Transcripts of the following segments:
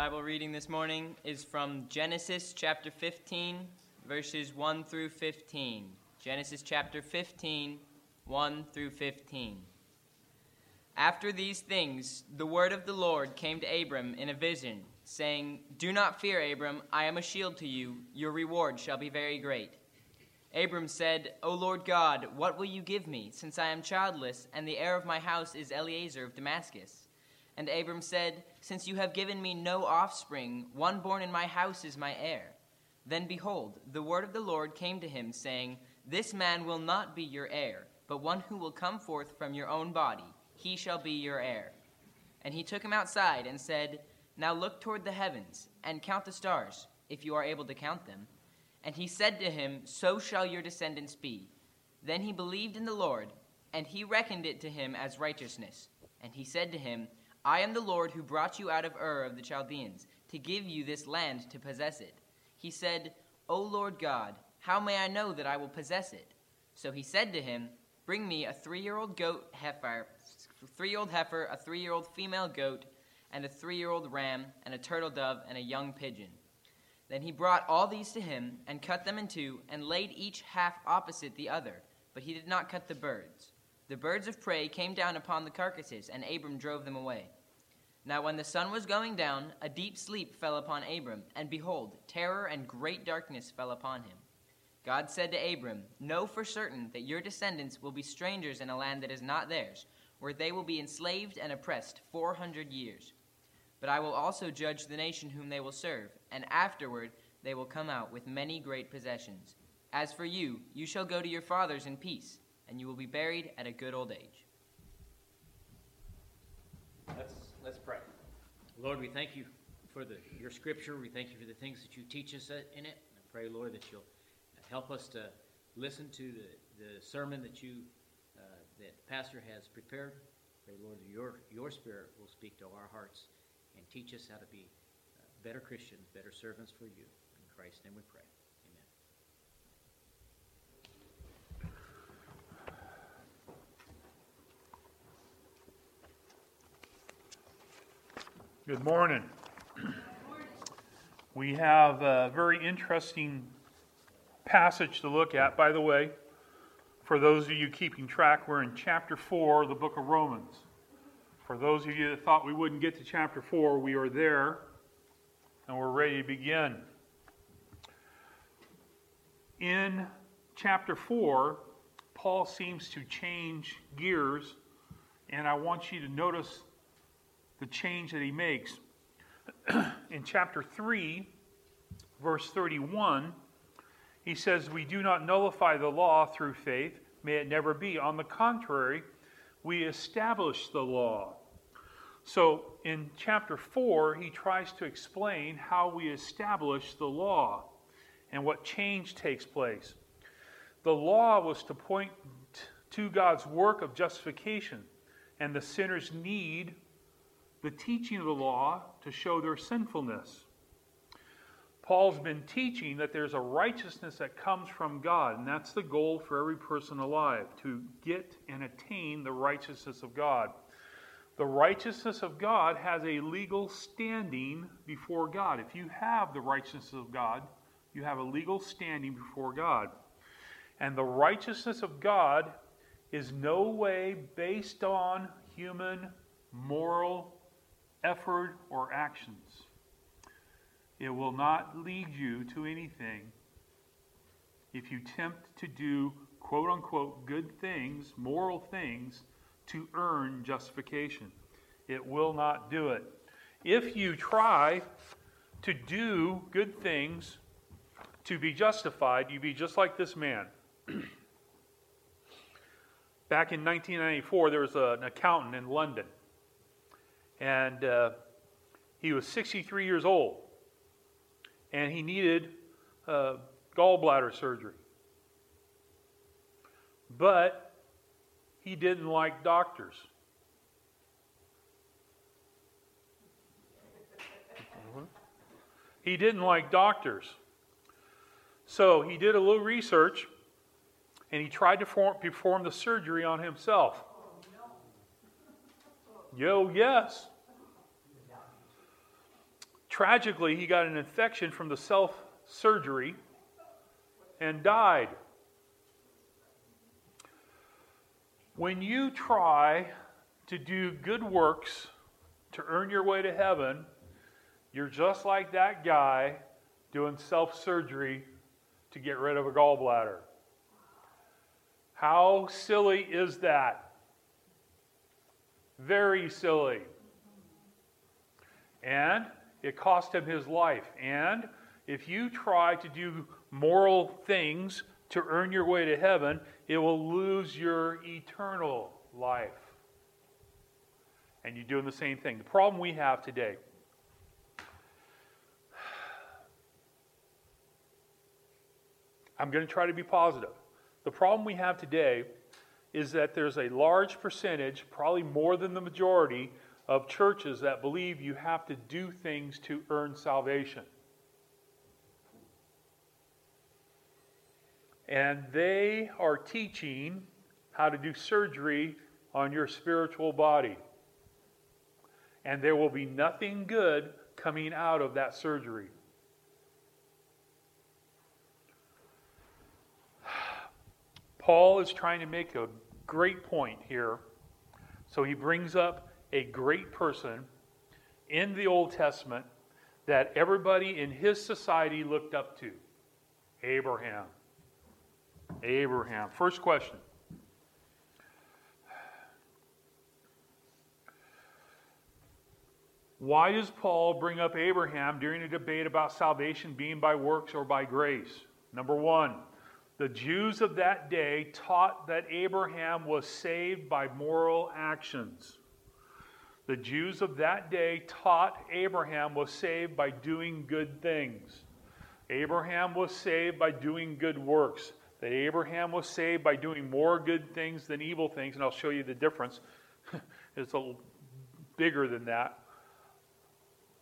Bible reading this morning is from Genesis chapter 15, verses 1 through 15. Genesis chapter 15, 1 through 15. After these things, the word of the Lord came to Abram in a vision, saying, Do not fear, Abram, I am a shield to you, your reward shall be very great. Abram said, O Lord God, what will you give me, since I am childless, and the heir of my house is Eliezer of Damascus? And Abram said, Since you have given me no offspring, one born in my house is my heir. Then behold, the word of the Lord came to him, saying, This man will not be your heir, but one who will come forth from your own body, he shall be your heir. And he took him outside and said, Now look toward the heavens, and count the stars, if you are able to count them. And he said to him, So shall your descendants be. Then he believed in the Lord, and he reckoned it to him as righteousness. And he said to him, I am the Lord who brought you out of Ur of the Chaldeans, to give you this land to possess it. He said, O Lord God, how may I know that I will possess it? So he said to him, Bring me a three-year-old goat heifer, three-year-old heifer, a three-year-old female goat, and a three-year-old ram, and a turtle dove, and a young pigeon. Then he brought all these to him, and cut them in two, and laid each half opposite the other, but he did not cut the birds. The birds of prey came down upon the carcasses, and Abram drove them away. Now, when the sun was going down, a deep sleep fell upon Abram, and behold, terror and great darkness fell upon him. God said to Abram, Know for certain that your descendants will be strangers in a land that is not theirs, where they will be enslaved and oppressed four hundred years. But I will also judge the nation whom they will serve, and afterward they will come out with many great possessions. As for you, you shall go to your fathers in peace and you will be buried at a good old age. Let's, let's pray. Lord, we thank you for the, your scripture. We thank you for the things that you teach us in it. I pray, Lord, that you'll help us to listen to the, the sermon that you uh, that the Pastor has prepared. Pray, Lord, that your, your spirit will speak to our hearts and teach us how to be uh, better Christians, better servants for you. In Christ's name we pray. Good morning. We have a very interesting passage to look at. By the way, for those of you keeping track, we're in chapter 4 of the book of Romans. For those of you that thought we wouldn't get to chapter 4, we are there and we're ready to begin. In chapter 4, Paul seems to change gears, and I want you to notice the change that he makes. in chapter 3, verse 31, he says, We do not nullify the law through faith. May it never be. On the contrary, we establish the law. So in chapter 4, he tries to explain how we establish the law and what change takes place. The law was to point to God's work of justification and the sinner's need the teaching of the law to show their sinfulness. Paul's been teaching that there's a righteousness that comes from God, and that's the goal for every person alive to get and attain the righteousness of God. The righteousness of God has a legal standing before God. If you have the righteousness of God, you have a legal standing before God. And the righteousness of God is no way based on human moral effort, or actions. It will not lead you to anything if you tempt to do quote unquote good things, moral things, to earn justification. It will not do it. If you try to do good things to be justified, you be just like this man. Back in 1994, there was an accountant in London and uh, he was 63 years old, and he needed uh, gallbladder surgery. But he didn't like doctors. He didn't like doctors. So he did a little research and he tried to form, perform the surgery on himself. Yo, yes Tragically, he got an infection from the self surgery and died. When you try to do good works to earn your way to heaven, you're just like that guy doing self surgery to get rid of a gallbladder. How silly is that? Very silly. And it cost him his life. And if you try to do moral things to earn your way to heaven, it will lose your eternal life. And you're doing the same thing. The problem we have today I'm going to try to be positive. The problem we have today is that there's a large percentage, probably more than the majority, of churches that believe you have to do things to earn salvation. And they are teaching how to do surgery on your spiritual body. And there will be nothing good coming out of that surgery. Paul is trying to make a great point here. So he brings up a great person in the Old Testament that everybody in his society looked up to Abraham. Abraham. First question. Why does Paul bring up Abraham during a debate about salvation being by works or by grace? Number one, the Jews of that day taught that Abraham was saved by moral actions. The Jews of that day taught Abraham was saved by doing good things. Abraham was saved by doing good works. That Abraham was saved by doing more good things than evil things, and I'll show you the difference. it's a little bigger than that.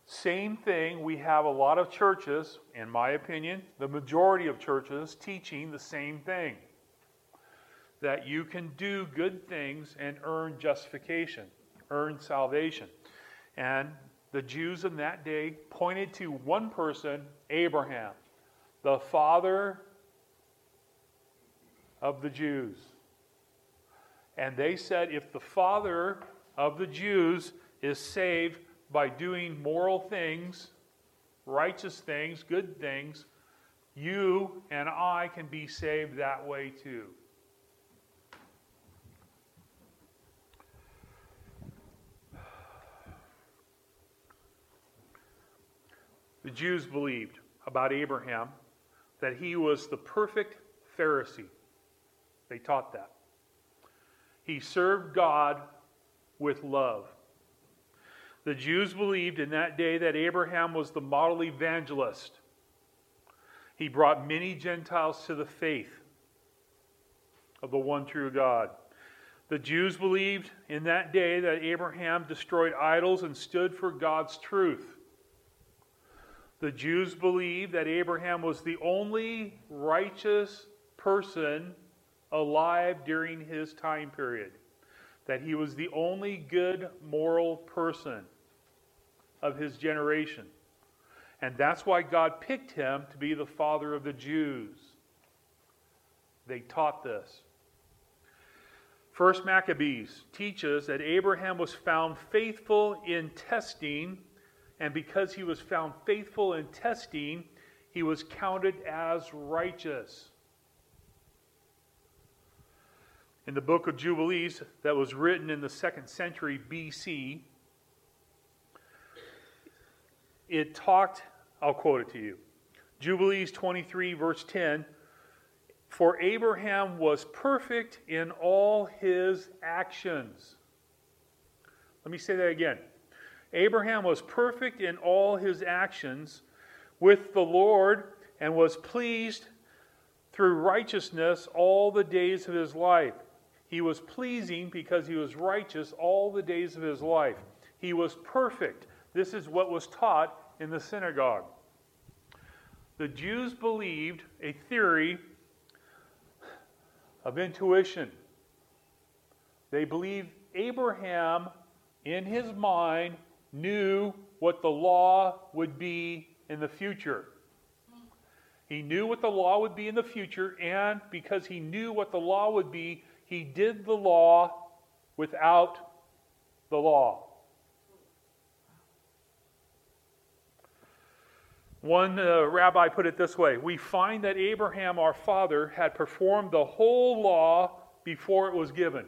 Same thing, we have a lot of churches, in my opinion, the majority of churches teaching the same thing that you can do good things and earn justification, earn salvation. And the Jews in that day pointed to one person, Abraham, the father of the Jews. And they said if the father of the Jews is saved, by doing moral things, righteous things, good things, you and I can be saved that way too. The Jews believed about Abraham that he was the perfect Pharisee. They taught that. He served God with love. The Jews believed in that day that Abraham was the model evangelist. He brought many Gentiles to the faith of the one true God. The Jews believed in that day that Abraham destroyed idols and stood for God's truth. The Jews believed that Abraham was the only righteous person alive during his time period that he was the only good moral person of his generation. And that's why God picked him to be the father of the Jews. They taught this. First Maccabees teaches that Abraham was found faithful in testing, and because he was found faithful in testing, he was counted as righteous. in the book of Jubilees that was written in the second century BC, it talked, I'll quote it to you. Jubilees 23, verse 10 For Abraham was perfect in all his actions. Let me say that again. Abraham was perfect in all his actions with the Lord and was pleased through righteousness all the days of his life. He was pleasing because he was righteous all the days of his life. He was perfect. This is what was taught in the synagogue. The Jews believed a theory of intuition. They believed Abraham, in his mind, knew what the law would be in the future. He knew what the law would be in the future, and because he knew what the law would be, he did the law without the law. One uh, rabbi put it this way We find that Abraham, our father, had performed the whole law before it was given.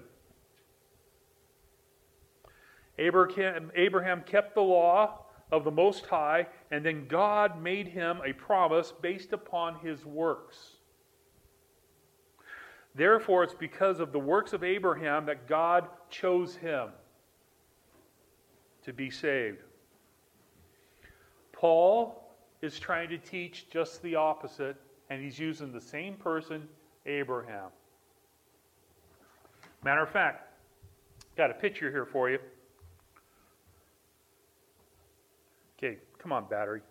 Abraham, Abraham kept the law of the Most High, and then God made him a promise based upon his works. Therefore, it's because of the works of Abraham that God chose him to be saved. Paul is trying to teach just the opposite, and he's using the same person, Abraham. Matter of fact, got a picture here for you. Okay, come on, battery.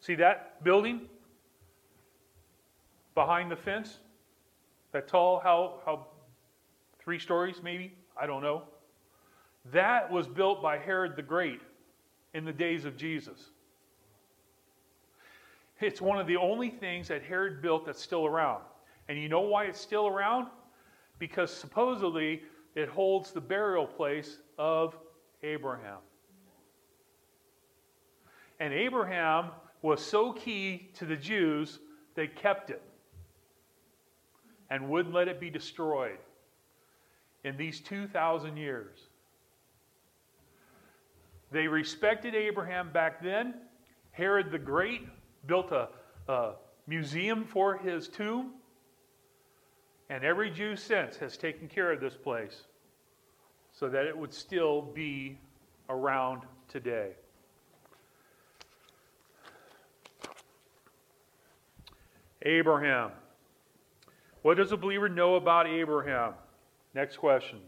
See that building behind the fence? That tall, how, how three stories maybe? I don't know. That was built by Herod the Great in the days of Jesus. It's one of the only things that Herod built that's still around. And you know why it's still around? Because supposedly it holds the burial place of Abraham. And Abraham was so key to the Jews, they kept it and wouldn't let it be destroyed in these 2,000 years. They respected Abraham back then. Herod the Great built a, a museum for his tomb. And every Jew since has taken care of this place so that it would still be around today. Abraham. What does a believer know about Abraham? Next question.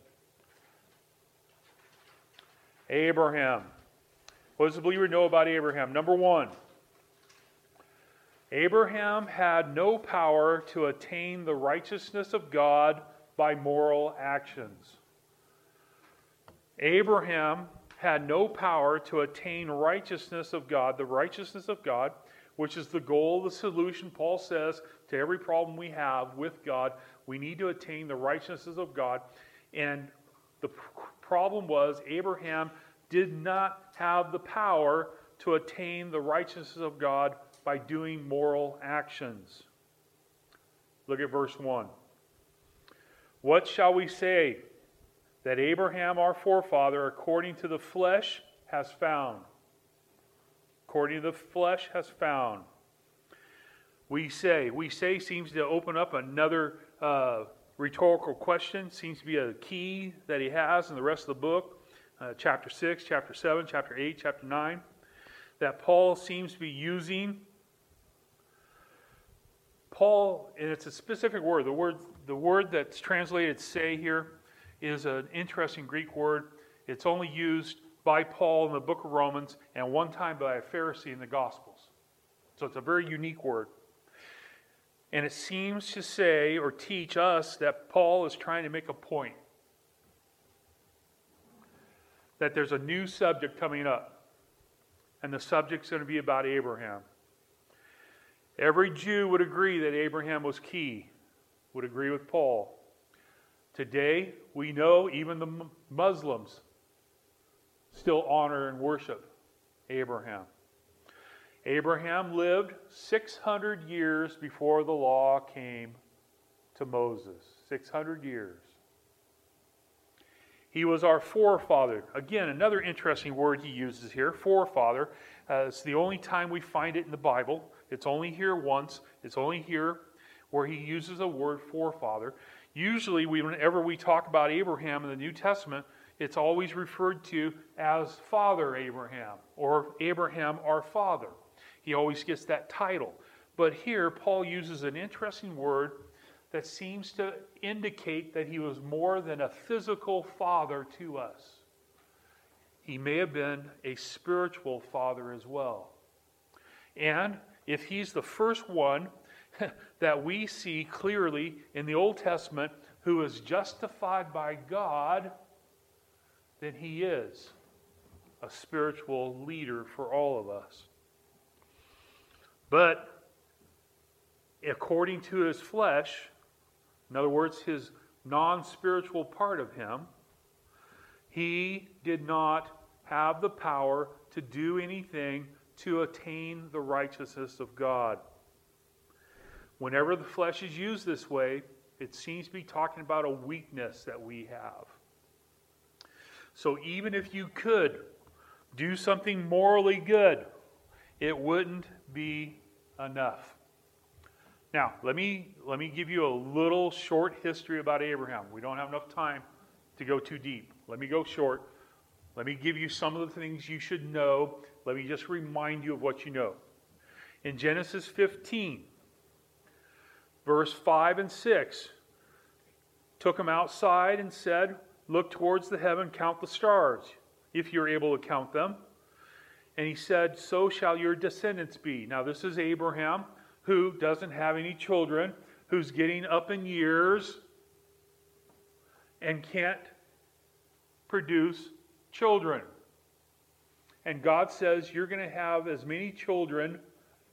Abraham. What does a believer know about Abraham? Number one, Abraham had no power to attain the righteousness of God by moral actions. Abraham had no power to attain righteousness of God, the righteousness of God, which is the goal, the solution, Paul says, to every problem we have with God. We need to attain the righteousness of God. And the problem was Abraham did not have the power to attain the righteousness of God by doing moral actions. Look at verse 1. What shall we say that Abraham, our forefather, according to the flesh, has found? According to the flesh, has found. We say, we say seems to open up another uh, rhetorical question, seems to be a key that he has in the rest of the book. Uh, chapter 6, chapter 7, chapter 8, chapter 9, that Paul seems to be using Paul, and it's a specific word. The word, the word that's translated say here is an interesting Greek word. It's only used by Paul in the book of Romans and one time by a Pharisee in the Gospels. So it's a very unique word. And it seems to say or teach us that Paul is trying to make a point. That there's a new subject coming up. And the subject's going to be about Abraham. Every Jew would agree that Abraham was key, would agree with Paul. Today, we know even the Muslims still honor and worship Abraham. Abraham lived 600 years before the law came to Moses. 600 years. He was our forefather. Again, another interesting word he uses here, forefather. Uh, it's the only time we find it in the Bible. It's only here once. It's only here where he uses a word forefather. Usually, whenever we talk about Abraham in the New Testament, it's always referred to as Father Abraham or Abraham our father. He always gets that title. But here, Paul uses an interesting word that seems to indicate that he was more than a physical father to us. He may have been a spiritual father as well. And if he's the first one that we see clearly in the Old Testament who is justified by God, then he is a spiritual leader for all of us. But according to his flesh, in other words, his non spiritual part of him, he did not have the power to do anything to attain the righteousness of God. Whenever the flesh is used this way, it seems to be talking about a weakness that we have. So even if you could do something morally good, it wouldn't be enough. Now, let me, let me give you a little short history about Abraham. We don't have enough time to go too deep. Let me go short. Let me give you some of the things you should know. Let me just remind you of what you know. In Genesis 15, verse 5 and 6, took him outside and said, Look towards the heaven, count the stars, if you're able to count them. And he said, So shall your descendants be. Now, this is Abraham, who doesn't have any children, who's getting up in years and can't produce children. And God says, You're going to have as many children,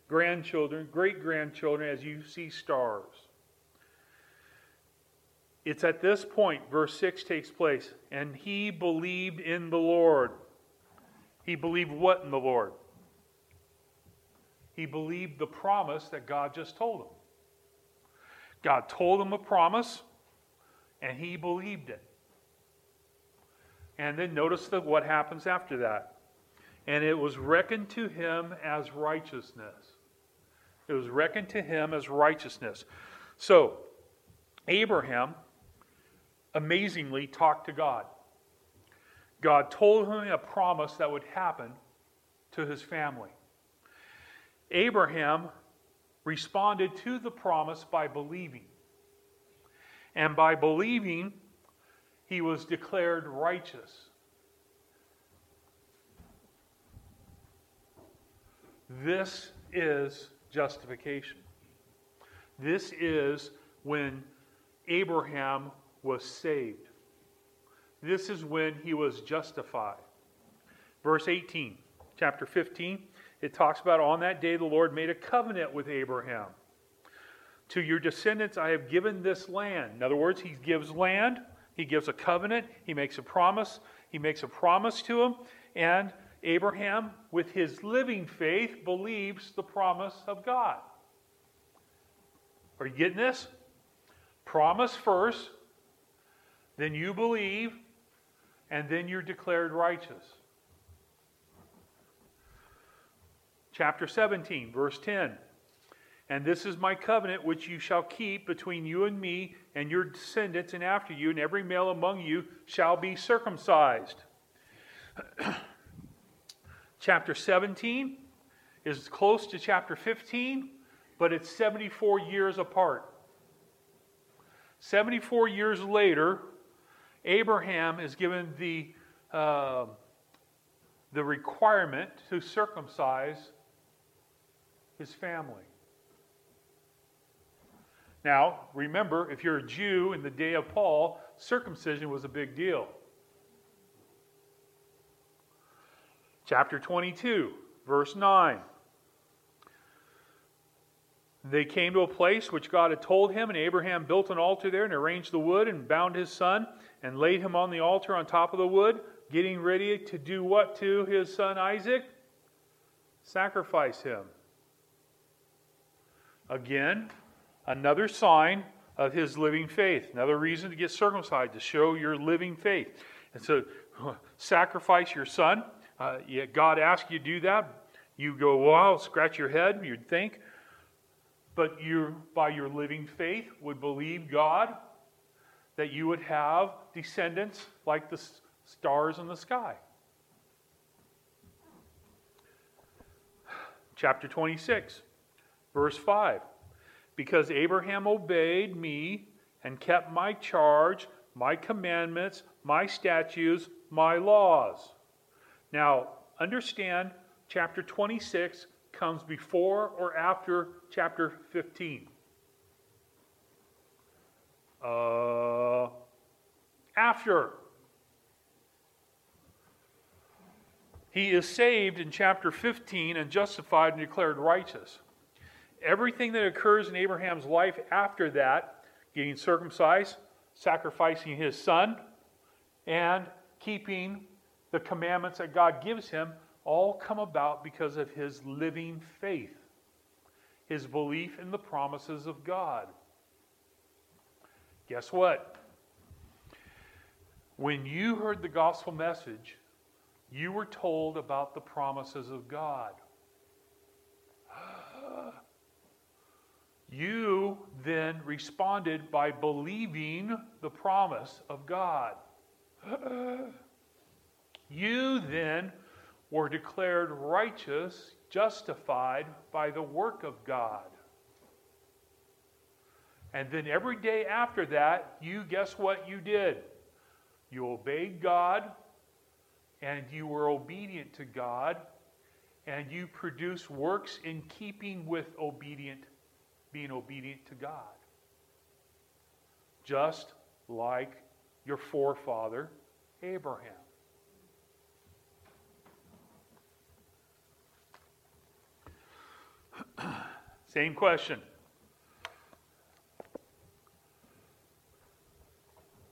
grandchildren, great grandchildren, as you see stars. It's at this point, verse 6 takes place, and he believed in the Lord. He believed what in the Lord? He believed the promise that God just told him. God told him a promise, and he believed it. And then notice the, what happens after that. And it was reckoned to him as righteousness. It was reckoned to him as righteousness. So, Abraham amazingly talked to God. God told him a promise that would happen to his family. Abraham responded to the promise by believing. And by believing, he was declared righteous. This is justification. This is when Abraham was saved. This is when he was justified. Verse 18, chapter 15, it talks about on that day the Lord made a covenant with Abraham. To your descendants I have given this land. In other words, he gives land, he gives a covenant, he makes a promise, he makes a promise to him, and Abraham, with his living faith, believes the promise of God. Are you getting this? Promise first, then you believe, and then you're declared righteous. Chapter 17, verse 10. And this is my covenant which you shall keep between you and me and your descendants and after you, and every male among you shall be circumcised. chapter 17 is close to chapter 15, but it's 74 years apart. 74 years later, Abraham is given the, uh, the requirement to circumcise his family. Now, remember, if you're a Jew in the day of Paul, circumcision was a big deal. Chapter 22, verse 9. They came to a place which God had told him, and Abraham built an altar there and arranged the wood and bound his son and laid him on the altar on top of the wood, getting ready to do what to his son Isaac? Sacrifice him. Again, another sign of his living faith. Another reason to get circumcised, to show your living faith. And so, sacrifice your son. Uh, God asks you to do that. You go, well, scratch your head, you'd think. But you, by your living faith, would believe God that you would have descendants like the stars in the sky. Chapter 26, verse 5. Because Abraham obeyed me and kept my charge, my commandments, my statutes, my laws. Now, understand chapter 26 comes before or after chapter 15. Uh, after. He is saved in chapter 15 and justified and declared righteous. Everything that occurs in Abraham's life after that, getting circumcised, sacrificing his son, and keeping the commandments that God gives him, all come about because of his living faith, his belief in the promises of God. Guess what? When you heard the gospel message, you were told about the promises of God. You then responded by believing the promise of God. You then were declared righteous, justified by the work of God. And then every day after that, you guess what you did? You obeyed God, and you were obedient to God, and you produced works in keeping with obedient, being obedient to God. Just like your forefather, Abraham. Same question.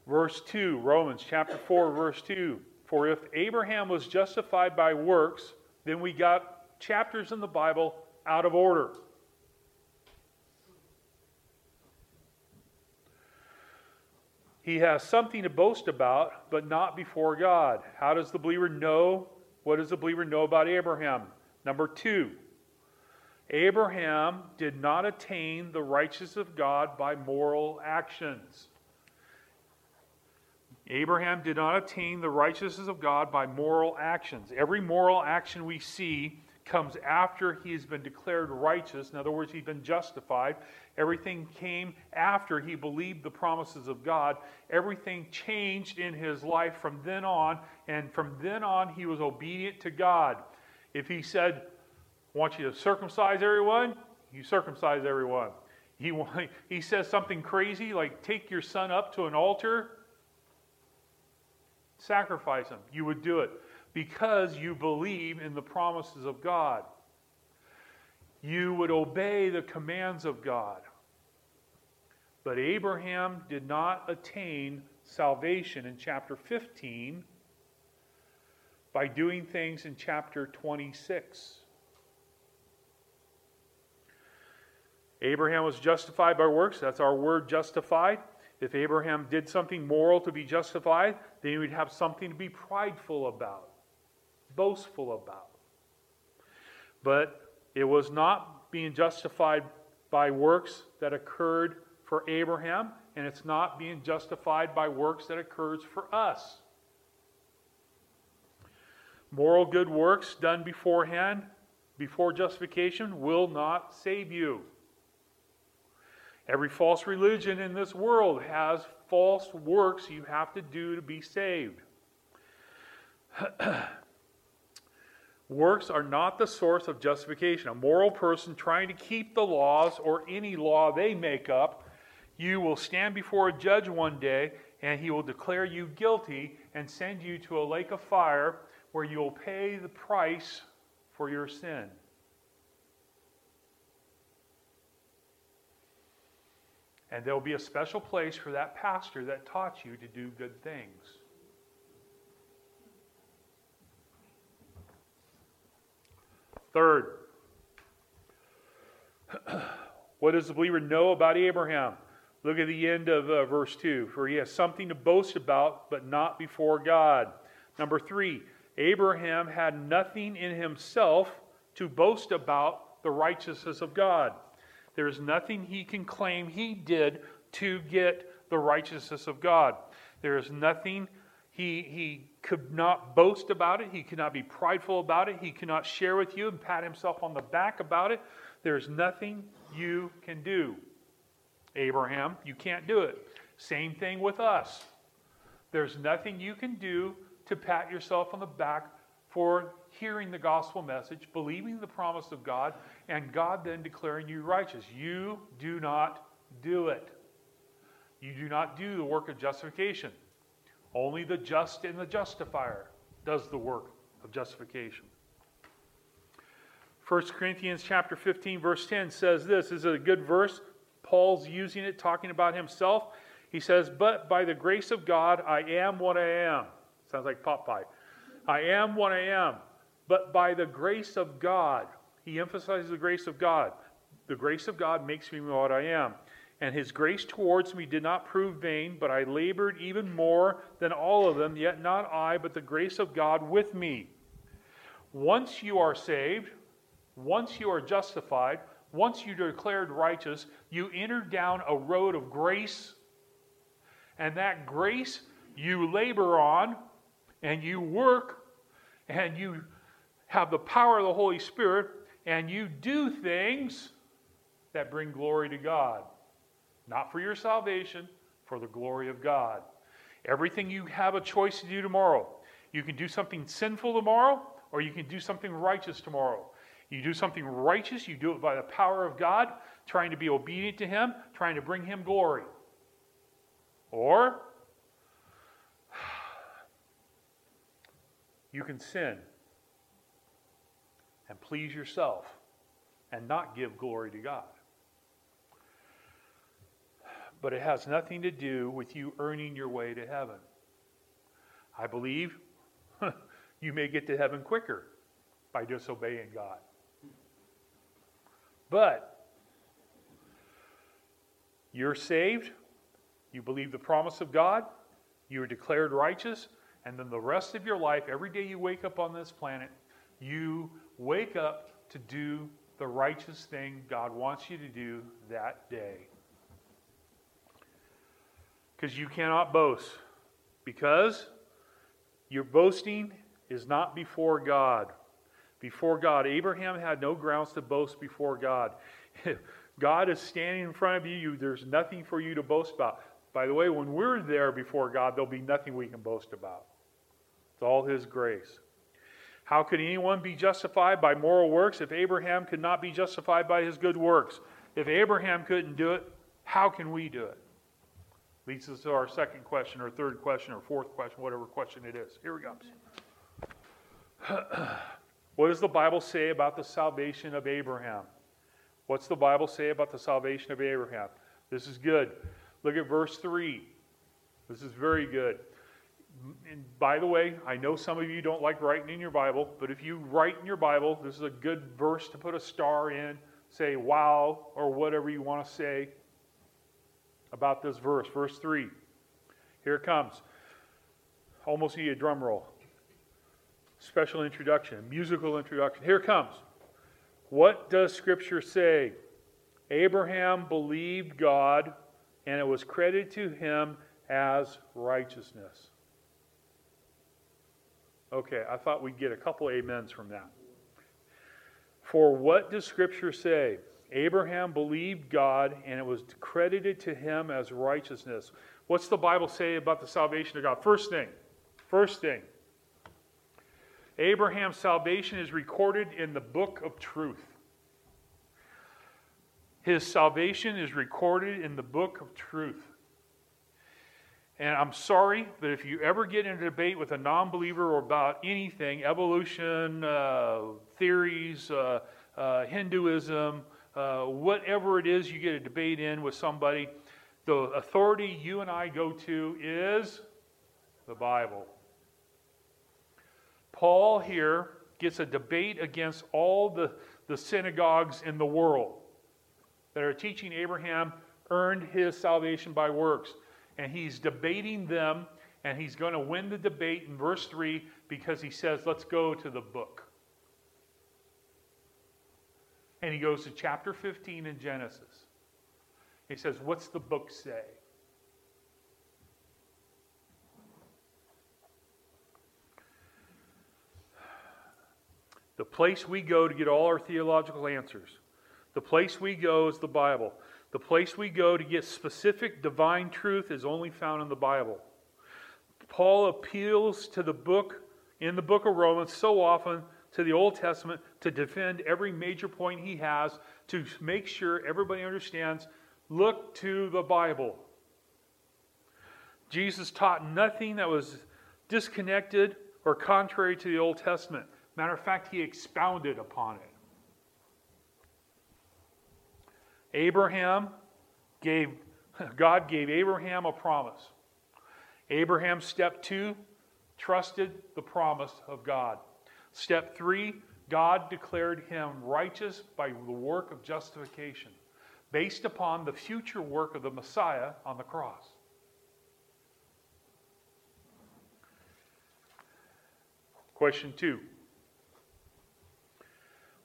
Verse 2, Romans chapter 4, verse 2. For if Abraham was justified by works, then we got chapters in the Bible out of order. He has something to boast about, but not before God. How does the believer know? What does the believer know about Abraham? Number two, Abraham did not attain the righteousness of God by moral actions. Abraham did not attain the righteousness of God by moral actions. Every moral action we see comes after he has been declared righteous. In other words, he's been justified. Everything came after he believed the promises of God. Everything changed in his life from then on, and from then on, he was obedient to God. If he said, want you to circumcise everyone, you circumcise everyone. He, he says something crazy like take your son up to an altar, sacrifice him. You would do it because you believe in the promises of God. You would obey the commands of God. But Abraham did not attain salvation in chapter 15 by doing things in chapter 26. Abraham was justified by works. That's our word justified. If Abraham did something moral to be justified, then he would have something to be prideful about, boastful about. But it was not being justified by works that occurred for Abraham, and it's not being justified by works that occurs for us. Moral good works done beforehand, before justification, will not save you. Every false religion in this world has false works you have to do to be saved. works are not the source of justification. A moral person trying to keep the laws or any law they make up, you will stand before a judge one day and he will declare you guilty and send you to a lake of fire where you'll pay the price for your sin. And there'll be a special place for that pastor that taught you to do good things. Third, what does the believer know about Abraham? Look at the end of uh, verse 2. For he has something to boast about, but not before God. Number three, Abraham had nothing in himself to boast about the righteousness of God. There is nothing he can claim he did to get the righteousness of God. There is nothing he, he could not boast about it. He could not be prideful about it. He cannot share with you and pat himself on the back about it. There's nothing you can do. Abraham, you can't do it. Same thing with us. There's nothing you can do to pat yourself on the back for hearing the gospel message, believing the promise of God, and God then declaring you righteous. You do not do it. You do not do the work of justification. Only the just and the justifier does the work of justification. 1 Corinthians chapter 15 verse 10 says this, this is a good verse. Paul's using it talking about himself. He says, "But by the grace of God I am what I am." Sounds like Popeye. I am what I am, but by the grace of God. He emphasizes the grace of God. The grace of God makes me what I am. And his grace towards me did not prove vain, but I labored even more than all of them, yet not I, but the grace of God with me. Once you are saved, once you are justified, once you are declared righteous, you enter down a road of grace. And that grace you labor on, and you work, and you have the power of the Holy Spirit, and you do things that bring glory to God. Not for your salvation, for the glory of God. Everything you have a choice to do tomorrow. You can do something sinful tomorrow, or you can do something righteous tomorrow. You do something righteous, you do it by the power of God, trying to be obedient to Him, trying to bring Him glory. Or you can sin and please yourself and not give glory to God. But it has nothing to do with you earning your way to heaven. I believe you may get to heaven quicker by disobeying God. But you're saved, you believe the promise of God, you are declared righteous, and then the rest of your life, every day you wake up on this planet, you wake up to do the righteous thing God wants you to do that day. Because you cannot boast. Because your boasting is not before God. Before God. Abraham had no grounds to boast before God. God is standing in front of you, there's nothing for you to boast about. By the way, when we're there before God, there'll be nothing we can boast about. It's all His grace. How could anyone be justified by moral works if Abraham could not be justified by his good works? If Abraham couldn't do it, how can we do it? Leads us to our second question, or third question, or fourth question, whatever question it is. Here we go. what does the Bible say about the salvation of Abraham? What's the Bible say about the salvation of Abraham? This is good. Look at verse 3. This is very good and by the way, I know some of you don't like writing in your Bible, but if you write in your Bible, this is a good verse to put a star in, say wow, or whatever you want to say about this verse. Verse 3. Here it comes. Almost need a drum roll. Special introduction, musical introduction. Here it comes. What does Scripture say? Abraham believed God, and it was credited to him as righteousness. Okay, I thought we'd get a couple amens from that. For what does Scripture say? Abraham believed God, and it was credited to him as righteousness. What's the Bible say about the salvation of God? First thing, first thing. Abraham's salvation is recorded in the book of truth. His salvation is recorded in the book of truth. And I'm sorry, but if you ever get in a debate with a non believer about anything, evolution, uh, theories, uh, uh, Hinduism, uh, whatever it is you get a debate in with somebody, the authority you and I go to is the Bible. Paul here gets a debate against all the, the synagogues in the world that are teaching Abraham earned his salvation by works and he's debating them, and he's going to win the debate in verse 3 because he says, Let's go to the book. And he goes to chapter 15 in Genesis. He says, What's the book say? The place we go to get all our theological answers, the place we go is the Bible. The place we go to get specific divine truth is only found in the Bible. Paul appeals to the book, in the book of Romans, so often to the Old Testament to defend every major point he has, to make sure everybody understands look to the Bible. Jesus taught nothing that was disconnected or contrary to the Old Testament. Matter of fact, he expounded upon it. Abraham gave, God gave Abraham a promise. Abraham, step two, trusted the promise of God. Step three, God declared him righteous by the work of justification, based upon the future work of the Messiah on the cross. Question two.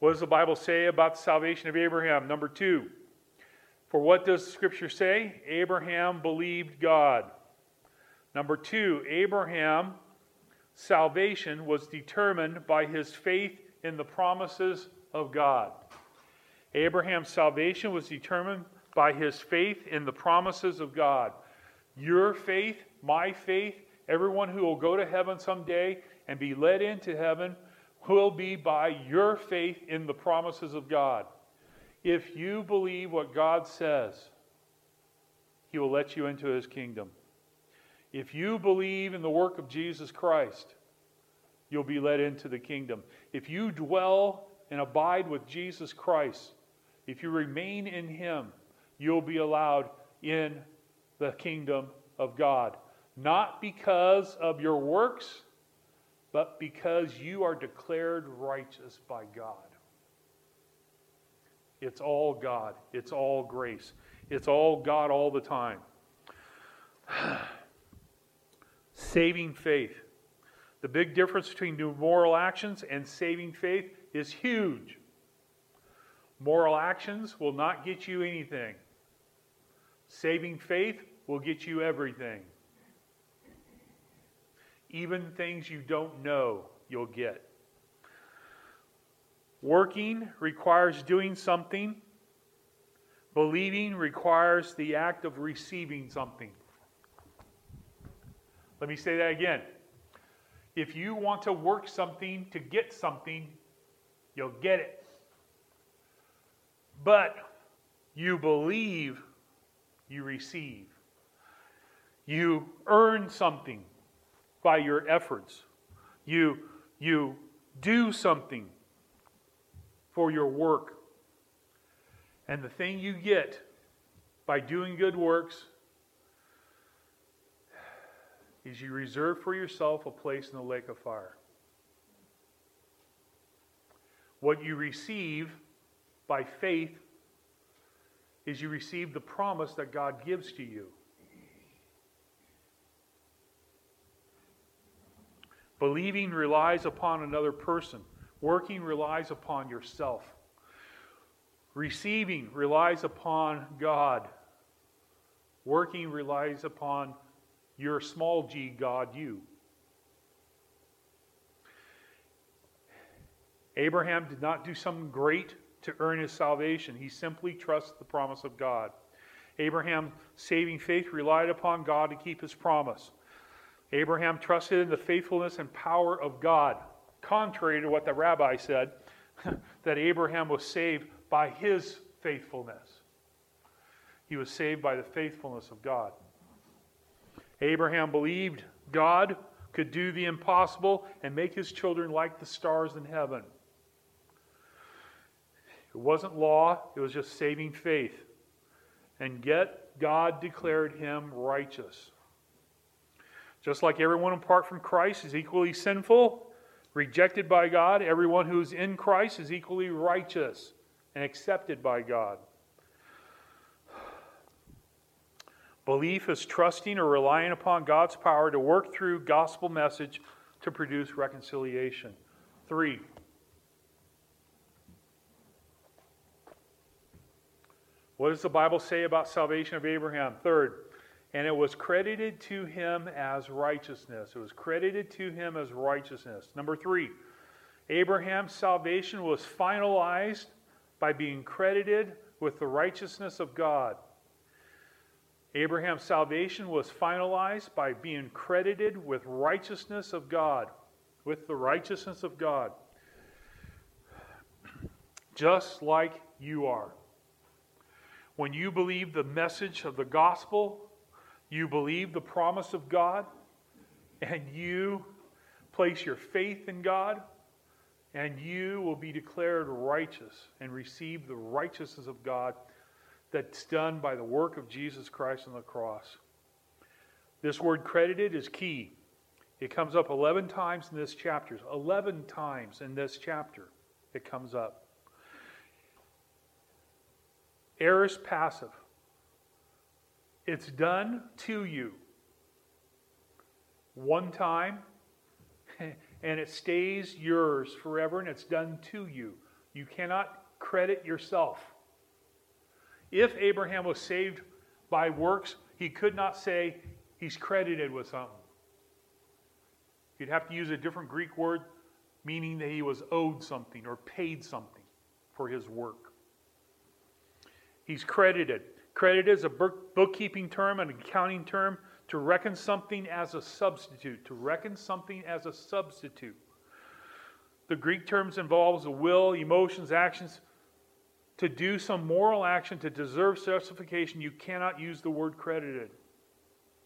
What does the Bible say about the salvation of Abraham? Number two. For what does Scripture say? Abraham believed God. Number two, Abraham salvation was determined by his faith in the promises of God. Abraham's salvation was determined by his faith in the promises of God. Your faith, my faith, everyone who will go to heaven someday and be led into heaven will be by your faith in the promises of God. If you believe what God says, He will let you into His kingdom. If you believe in the work of Jesus Christ, you'll be led into the kingdom. If you dwell and abide with Jesus Christ, if you remain in Him, you'll be allowed in the kingdom of God. Not because of your works, but because you are declared righteous by God. It's all God, it's all grace, it's all God all the time. saving faith. The big difference between moral actions and saving faith is huge. Moral actions will not get you anything. Saving faith will get you everything. Even things you don't know, you'll get. Working requires doing something. Believing requires the act of receiving something. Let me say that again. If you want to work something to get something, you'll get it. But you believe, you receive. You earn something by your efforts. You, you do something for your work. And the thing you get by doing good works is you reserve for yourself a place in the lake of fire. What you receive by faith is you receive the promise that God gives to you. Believing relies upon another person. Working relies upon yourself. Receiving relies upon God. Working relies upon your small g God, you. Abraham did not do something great to earn his salvation. He simply trusts the promise of God. Abraham's saving faith relied upon God to keep his promise. Abraham trusted in the faithfulness and power of God, contrary to what the rabbi said, that Abraham was saved by his faithfulness. He was saved by the faithfulness of God. Abraham believed God could do the impossible and make his children like the stars in heaven. It wasn't law, it was just saving faith. And yet, God declared him righteous. Just like everyone apart from Christ is equally sinful, rejected by God, everyone who is in Christ is equally righteous and accepted by God. Belief is trusting or relying upon God's power to work through gospel message to produce reconciliation. Three, what does the Bible say about salvation of Abraham? Third, and it was credited to him as righteousness. It was credited to him as righteousness. Number three, Abraham's salvation was finalized by being credited with the righteousness of God. Abraham's salvation was finalized by being credited with righteousness of God, with the righteousness of God. Just like you are. When you believe the message of the gospel, you believe the promise of God, and you place your faith in God, and you will be declared righteous and receive the righteousness of God that's done by the work of Jesus Christ on the cross. This word credited is key. It comes up 11 times in this chapter. 11 times in this chapter it comes up. Aorist passive. It's done to you one time, and it stays yours forever, and it's done to you. You cannot credit yourself. If Abraham was saved by works, he could not say he's credited with something. You'd have to use a different Greek word, meaning that he was owed something or paid something for his work. He's credited. Credited is a bookkeeping term, an accounting term, to reckon something as a substitute. To reckon something as a substitute. The Greek terms involves the will, emotions, actions. To do some moral action to deserve justification, you cannot use the word credited.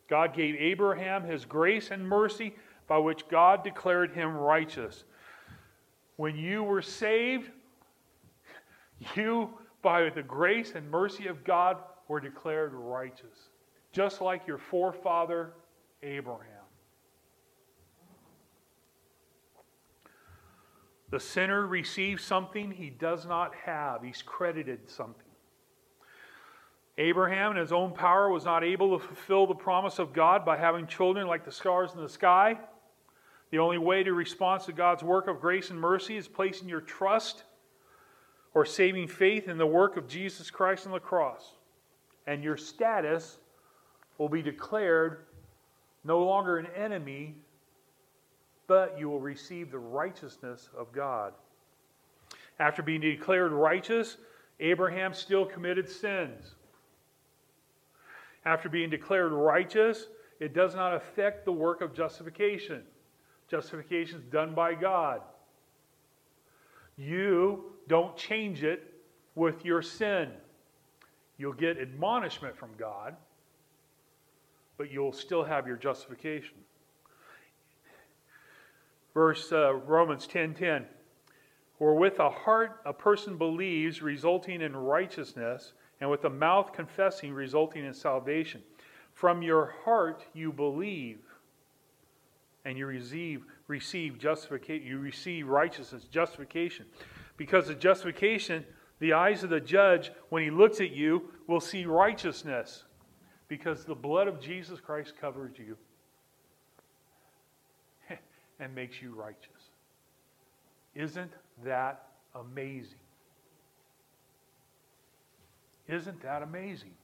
God gave Abraham his grace and mercy by which God declared him righteous. When you were saved, you, by the grace and mercy of God, were declared righteous, just like your forefather Abraham. The sinner receives something he does not have, he's credited something. Abraham, in his own power, was not able to fulfill the promise of God by having children like the stars in the sky. The only way to respond to God's work of grace and mercy is placing your trust or saving faith in the work of Jesus Christ on the cross. And your status will be declared no longer an enemy, but you will receive the righteousness of God. After being declared righteous, Abraham still committed sins. After being declared righteous, it does not affect the work of justification. Justification is done by God. You don't change it with your sin. You'll get admonishment from God, but you'll still have your justification. Verse uh, Romans 10:10 For with a heart a person believes resulting in righteousness and with a mouth confessing resulting in salvation. From your heart you believe and you receive, receive justification, you receive righteousness, justification. Because the justification, the eyes of the judge, when he looks at you, will see righteousness. Because the blood of Jesus Christ covers you and makes you righteous. Isn't that amazing? Isn't that amazing?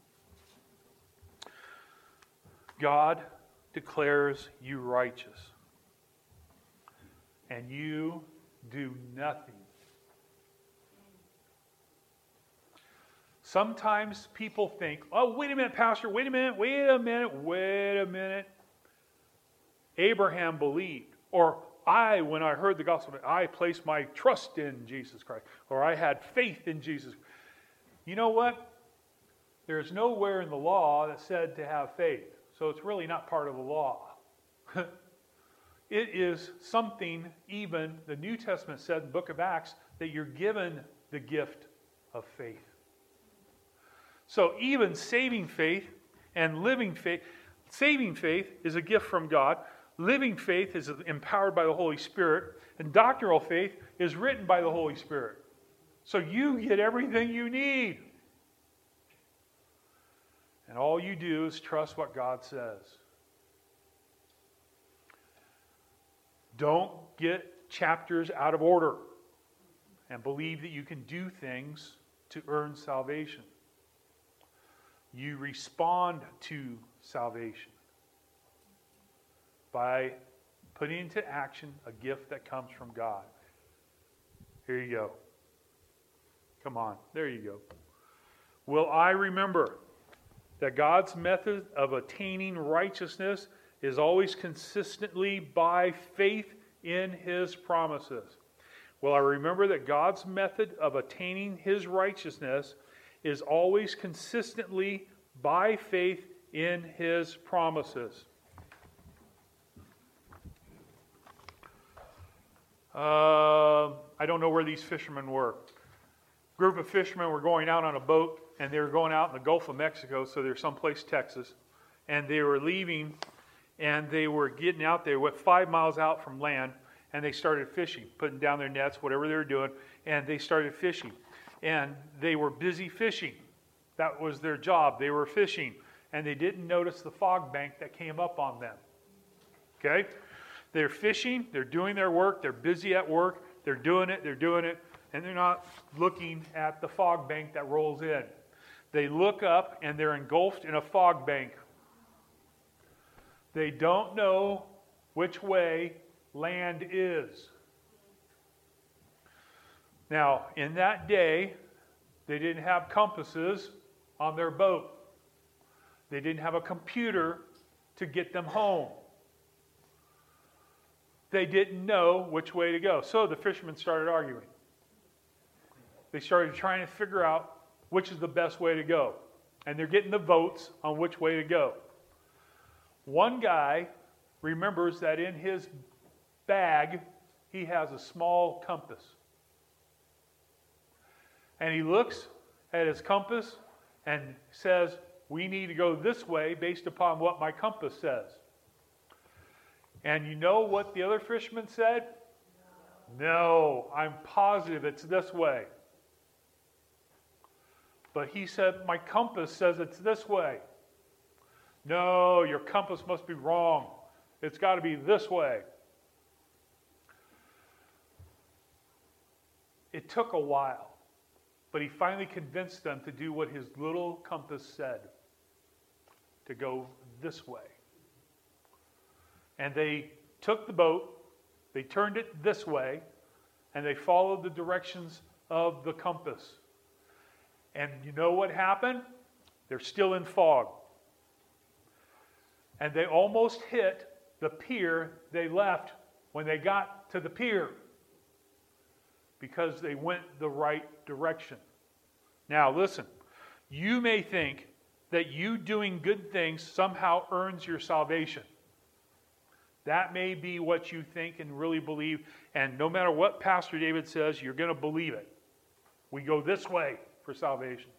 God declares you righteous and you do nothing. Sometimes people think, oh, wait a minute, Pastor, wait a minute, wait a minute, wait a minute. Abraham believed, or I, when I heard the gospel, I placed my trust in Jesus Christ, or I had faith in Jesus. You know what? There's nowhere in the law that said to have faith, so it's really not part of the law. It is something, even the New Testament said in the book of Acts, that you're given the gift of faith. So even saving faith and living faith, saving faith is a gift from God. Living faith is empowered by the Holy Spirit. And doctrinal faith is written by the Holy Spirit. So you get everything you need. And all you do is trust what God says. Don't get chapters out of order and believe that you can do things to earn salvation. You respond to salvation by putting into action a gift that comes from God. Here you go. Come on. There you go. Will I remember that God's method of attaining righteousness is always consistently by faith in his promises. Will I remember that God's method of attaining his righteousness is always consistently by faith in his promises. Uh, I don't know where these fishermen were. A Group of fishermen were going out on a boat, and they were going out in the Gulf of Mexico, so they're someplace Texas, and they were leaving, and they were getting out there, what five miles out from land, and they started fishing, putting down their nets, whatever they were doing, and they started fishing, and they were busy fishing. That was their job. They were fishing, and they didn't notice the fog bank that came up on them. Okay? They're fishing, they're doing their work, they're busy at work, they're doing it, they're doing it, and they're not looking at the fog bank that rolls in. They look up and they're engulfed in a fog bank. They don't know which way land is. Now, in that day, they didn't have compasses on their boat. They didn't have a computer to get them home they didn't know which way to go. So the fishermen started arguing. They started trying to figure out which is the best way to go. And they're getting the votes on which way to go. One guy remembers that in his bag, he has a small compass. And he looks at his compass and says, We need to go this way based upon what my compass says. And you know what the other fisherman said? No, I'm positive it's this way. But he said, My compass says it's this way. No, your compass must be wrong. It's got to be this way. It took a while, but he finally convinced them to do what his little compass said to go this way. And they took the boat, they turned it this way, and they followed the directions of the compass. And you know what happened? They're still in fog. And they almost hit the pier they left when they got to the pier because they went the right direction. Now, listen, you may think that you doing good things somehow earns your salvation. That may be what you think and really believe. And no matter what Pastor David says, you're going to believe it. We go this way for salvation.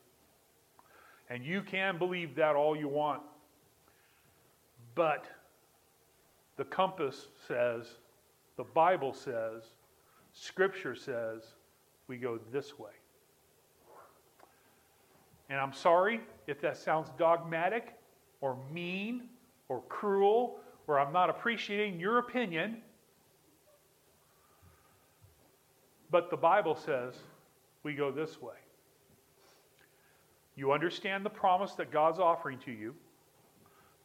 And you can believe that all you want. But the compass says, the Bible says, Scripture says, we go this way. And I'm sorry if that sounds dogmatic or mean or cruel or I'm not appreciating your opinion, but the Bible says we go this way. You understand the promise that God's offering to you.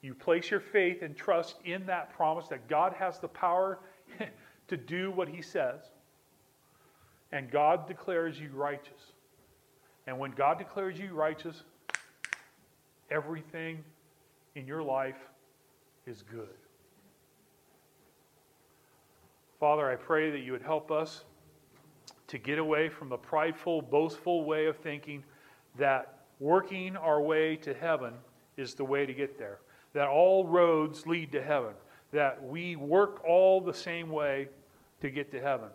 You place your faith and trust in that promise that God has the power to do what He says. And God declares you righteous. And when God declares you righteous, everything in your life is good. Father, I pray that you would help us to get away from the prideful, boastful way of thinking that working our way to heaven is the way to get there, that all roads lead to heaven, that we work all the same way to get to heaven.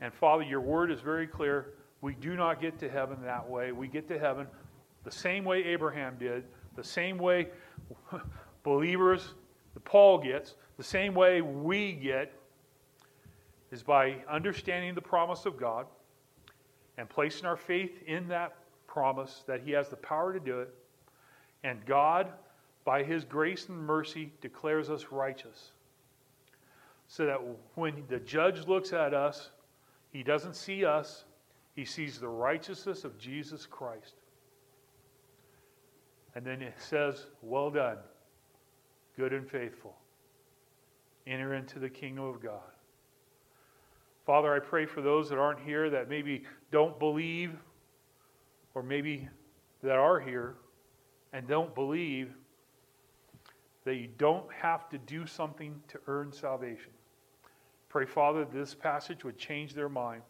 And Father, your word is very clear. We do not get to heaven that way. We get to heaven the same way Abraham did, the same way believers, the Paul gets, the same way we get is by understanding the promise of God and placing our faith in that promise that He has the power to do it. And God, by His grace and mercy, declares us righteous. So that when the judge looks at us, he doesn't see us, he sees the righteousness of Jesus Christ. And then it says, Well done, good and faithful. Enter into the kingdom of God. Father, I pray for those that aren't here that maybe don't believe, or maybe that are here and don't believe that you don't have to do something to earn salvation. Pray, Father, that this passage would change their mind,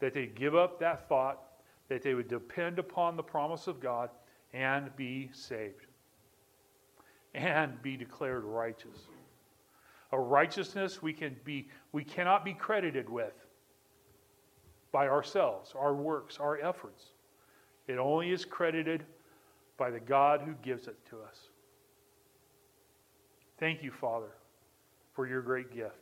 that they give up that thought, that they would depend upon the promise of God and be saved and be declared righteous. a righteousness we can be we cannot be credited with by ourselves, our works, our efforts. It only is credited by the God who gives it to us. Thank you, Father, for your great gift.